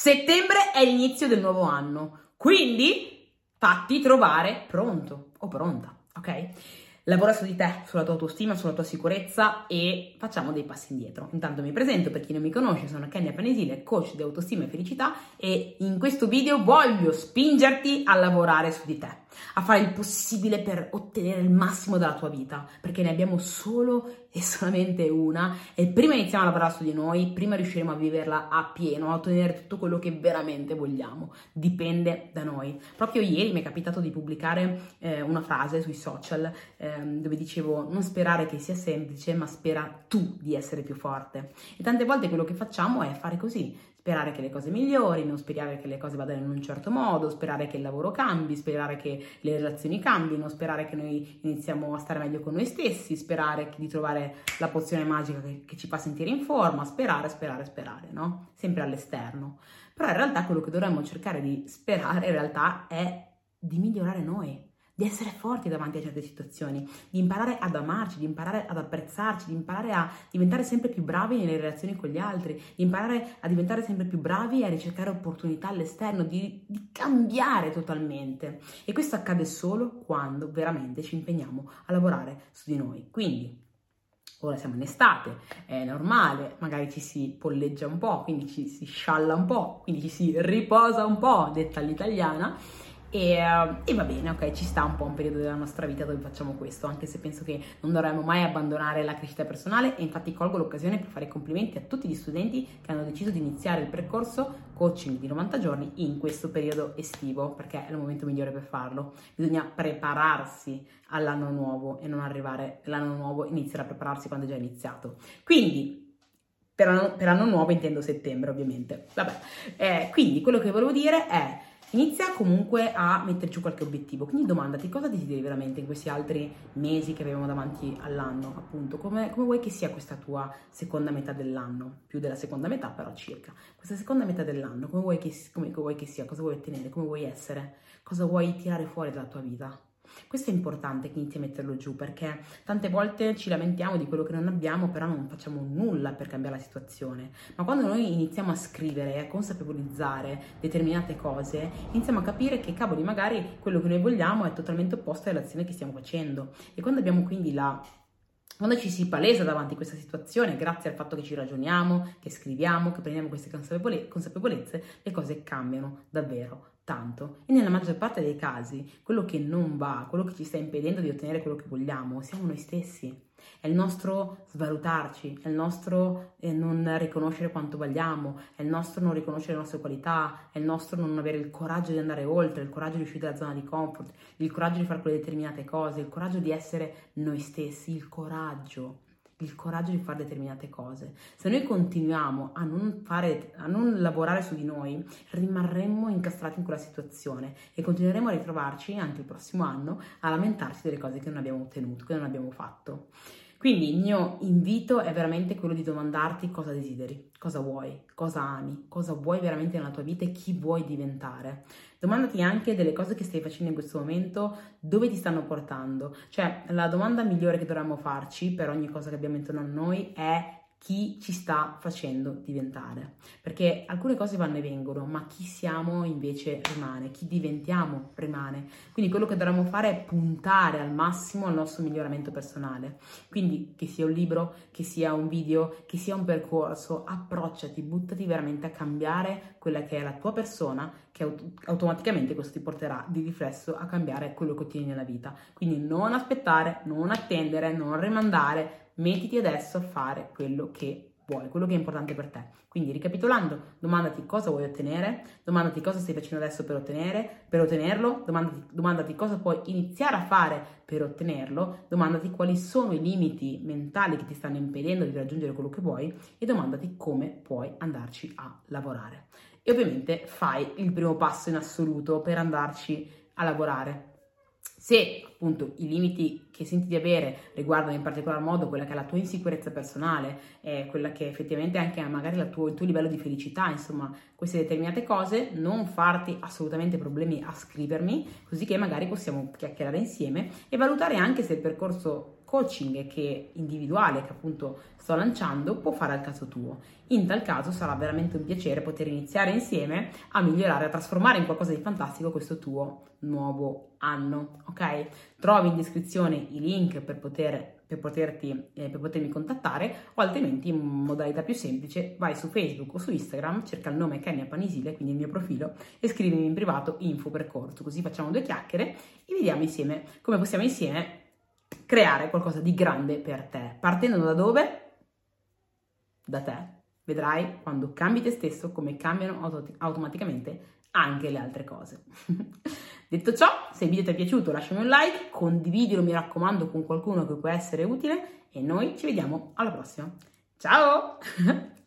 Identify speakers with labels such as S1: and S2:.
S1: Settembre è l'inizio del nuovo anno, quindi fatti trovare pronto o pronta, ok? Lavora su di te, sulla tua autostima, sulla tua sicurezza e facciamo dei passi indietro. Intanto mi presento, per chi non mi conosce, sono Kenya Panesile, coach di autostima e felicità e in questo video voglio spingerti a lavorare su di te a fare il possibile per ottenere il massimo dalla tua vita, perché ne abbiamo solo e solamente una e prima iniziamo a lavorare su di noi, prima riusciremo a viverla a pieno, a ottenere tutto quello che veramente vogliamo. Dipende da noi. Proprio ieri mi è capitato di pubblicare eh, una frase sui social eh, dove dicevo non sperare che sia semplice, ma spera tu di essere più forte. E tante volte quello che facciamo è fare così, sperare che le cose migliorino, sperare che le cose vadano in un certo modo, sperare che il lavoro cambi, sperare che le relazioni cambino, sperare che noi iniziamo a stare meglio con noi stessi, sperare di trovare la pozione magica che, che ci fa sentire in forma, sperare, sperare, sperare, no? Sempre all'esterno. Però in realtà quello che dovremmo cercare di sperare in realtà è di migliorare noi, di essere forti davanti a certe situazioni, di imparare ad amarci, di imparare ad apprezzarci, di imparare a diventare sempre più bravi nelle relazioni con gli altri, di imparare a diventare sempre più bravi a ricercare opportunità all'esterno, di, di cambiare totalmente. E questo accade solo quando veramente ci impegniamo a lavorare su di noi. Quindi Ora siamo in estate, è normale, magari ci si polleggia un po', quindi ci si scialla un po', quindi ci si riposa un po', detta all'italiana, e, e, va bene, ok, ci sta un po' un periodo della nostra vita dove facciamo questo, anche se penso che non dovremmo mai abbandonare la crescita personale e infatti colgo l'occasione per fare complimenti a tutti gli studenti che hanno deciso di iniziare il percorso coaching di 90 giorni in questo periodo estivo, perché è il momento migliore per farlo. Bisogna prepararsi all'anno nuovo e non arrivare l'anno nuovo, iniziare a prepararsi quando è già iniziato. Quindi, per anno, per anno nuovo intendo settembre ovviamente. Vabbè, eh, quindi quello che volevo dire è Inizia comunque a mettere giù qualche obiettivo, quindi domandati cosa desideri veramente in questi altri mesi che abbiamo davanti all'anno, appunto, come, come, vuoi che sia questa tua seconda metà dell'anno, più della seconda metà però circa, questa seconda metà dell'anno, come vuoi che, come vuoi che sia, cosa vuoi ottenere, come vuoi essere, cosa vuoi tirare fuori dalla tua vita. Questo è importante che inizi a metterlo giù perché tante volte ci lamentiamo di quello che non abbiamo, però non facciamo nulla per cambiare la situazione. Ma quando noi iniziamo a scrivere e a consapevolizzare determinate cose, iniziamo a capire che cavoli, magari quello che noi vogliamo è totalmente opposto all'azione che stiamo facendo. E quando abbiamo quindi la quando ci si palesa davanti a questa situazione, grazie al fatto che ci ragioniamo, che scriviamo, che prendiamo queste consapevolezze, le cose cambiano davvero tanto e nella maggior parte dei casi quello che non va, quello che ci sta impedendo di ottenere quello che vogliamo, siamo noi stessi. È il nostro svalutarci, è il nostro eh, non riconoscere quanto vogliamo, è il nostro non riconoscere le nostre qualità, è il nostro non avere il coraggio di andare oltre, il coraggio di uscire dalla zona di comfort, il coraggio di fare quelle determinate cose, il coraggio di essere noi stessi, il coraggio il coraggio di fare determinate cose. Se noi continuiamo a non, fare, a non lavorare su di noi, rimarremo incastrati in quella situazione e continueremo a ritrovarci anche il prossimo anno a lamentarci delle cose che non abbiamo ottenuto, che non abbiamo fatto. Quindi il mio invito è veramente quello di domandarti cosa desideri, cosa vuoi, cosa ami, cosa vuoi veramente nella tua vita e chi vuoi diventare. Domandati anche delle cose che stai facendo in questo momento, dove ti stanno portando. Cioè, la domanda migliore che dovremmo farci per ogni cosa che abbiamo intorno a noi è chi ci sta facendo diventare. Perché alcune cose vanno e vengono, ma chi siamo invece rimane, chi diventiamo rimane. Quindi quello che dovremmo fare è puntare al massimo al nostro miglioramento personale. Quindi che sia un libro, che sia un video, che sia un percorso, approcciati, buttati veramente a cambiare quella che è la tua persona, che aut- automaticamente questo ti porterà di riflesso a cambiare quello che ottieni nella vita. Quindi non aspettare, non attendere, non rimandare, mettiti adesso a fare quello che vuoi, quello che è importante per te. Quindi ricapitolando, domandati cosa vuoi ottenere, domandati cosa stai facendo adesso per ottenere, per ottenerlo, domandati, domandati cosa puoi iniziare a fare per ottenerlo, domandati quali sono i limiti mentali che ti stanno impedendo di raggiungere quello che vuoi e domandati come puoi andarci a lavorare. E ovviamente fai il primo passo in assoluto per andarci a lavorare se appunto i limiti che senti di avere riguardano in particolar modo quella che è la tua insicurezza personale, eh, quella che effettivamente anche magari tuo, il tuo livello di felicità, insomma, queste determinate cose, non farti assolutamente problemi a scrivermi, così che magari possiamo chiacchierare insieme e valutare anche se il percorso coaching che individuale che appunto sto lanciando può fare al caso tuo. In tal caso sarà veramente un piacere poter iniziare insieme a migliorare, a trasformare in qualcosa di fantastico questo tuo nuovo anno, ok? Trovi in descrizione i link per, poter, per, poterti, eh, per potermi contattare o altrimenti in modalità più semplice vai su Facebook o su Instagram, cerca il nome Kenya Panisile, quindi il mio profilo, e scrivimi in privato info percorso, così facciamo due chiacchiere e vediamo insieme come possiamo insieme creare qualcosa di grande per te. Partendo da dove? Da te. Vedrai quando cambi te stesso come cambiano auto- automaticamente anche le altre cose. Detto ciò, se il video ti è piaciuto lasciami un like, condividilo mi raccomando con qualcuno che può essere utile e noi ci vediamo alla prossima. Ciao!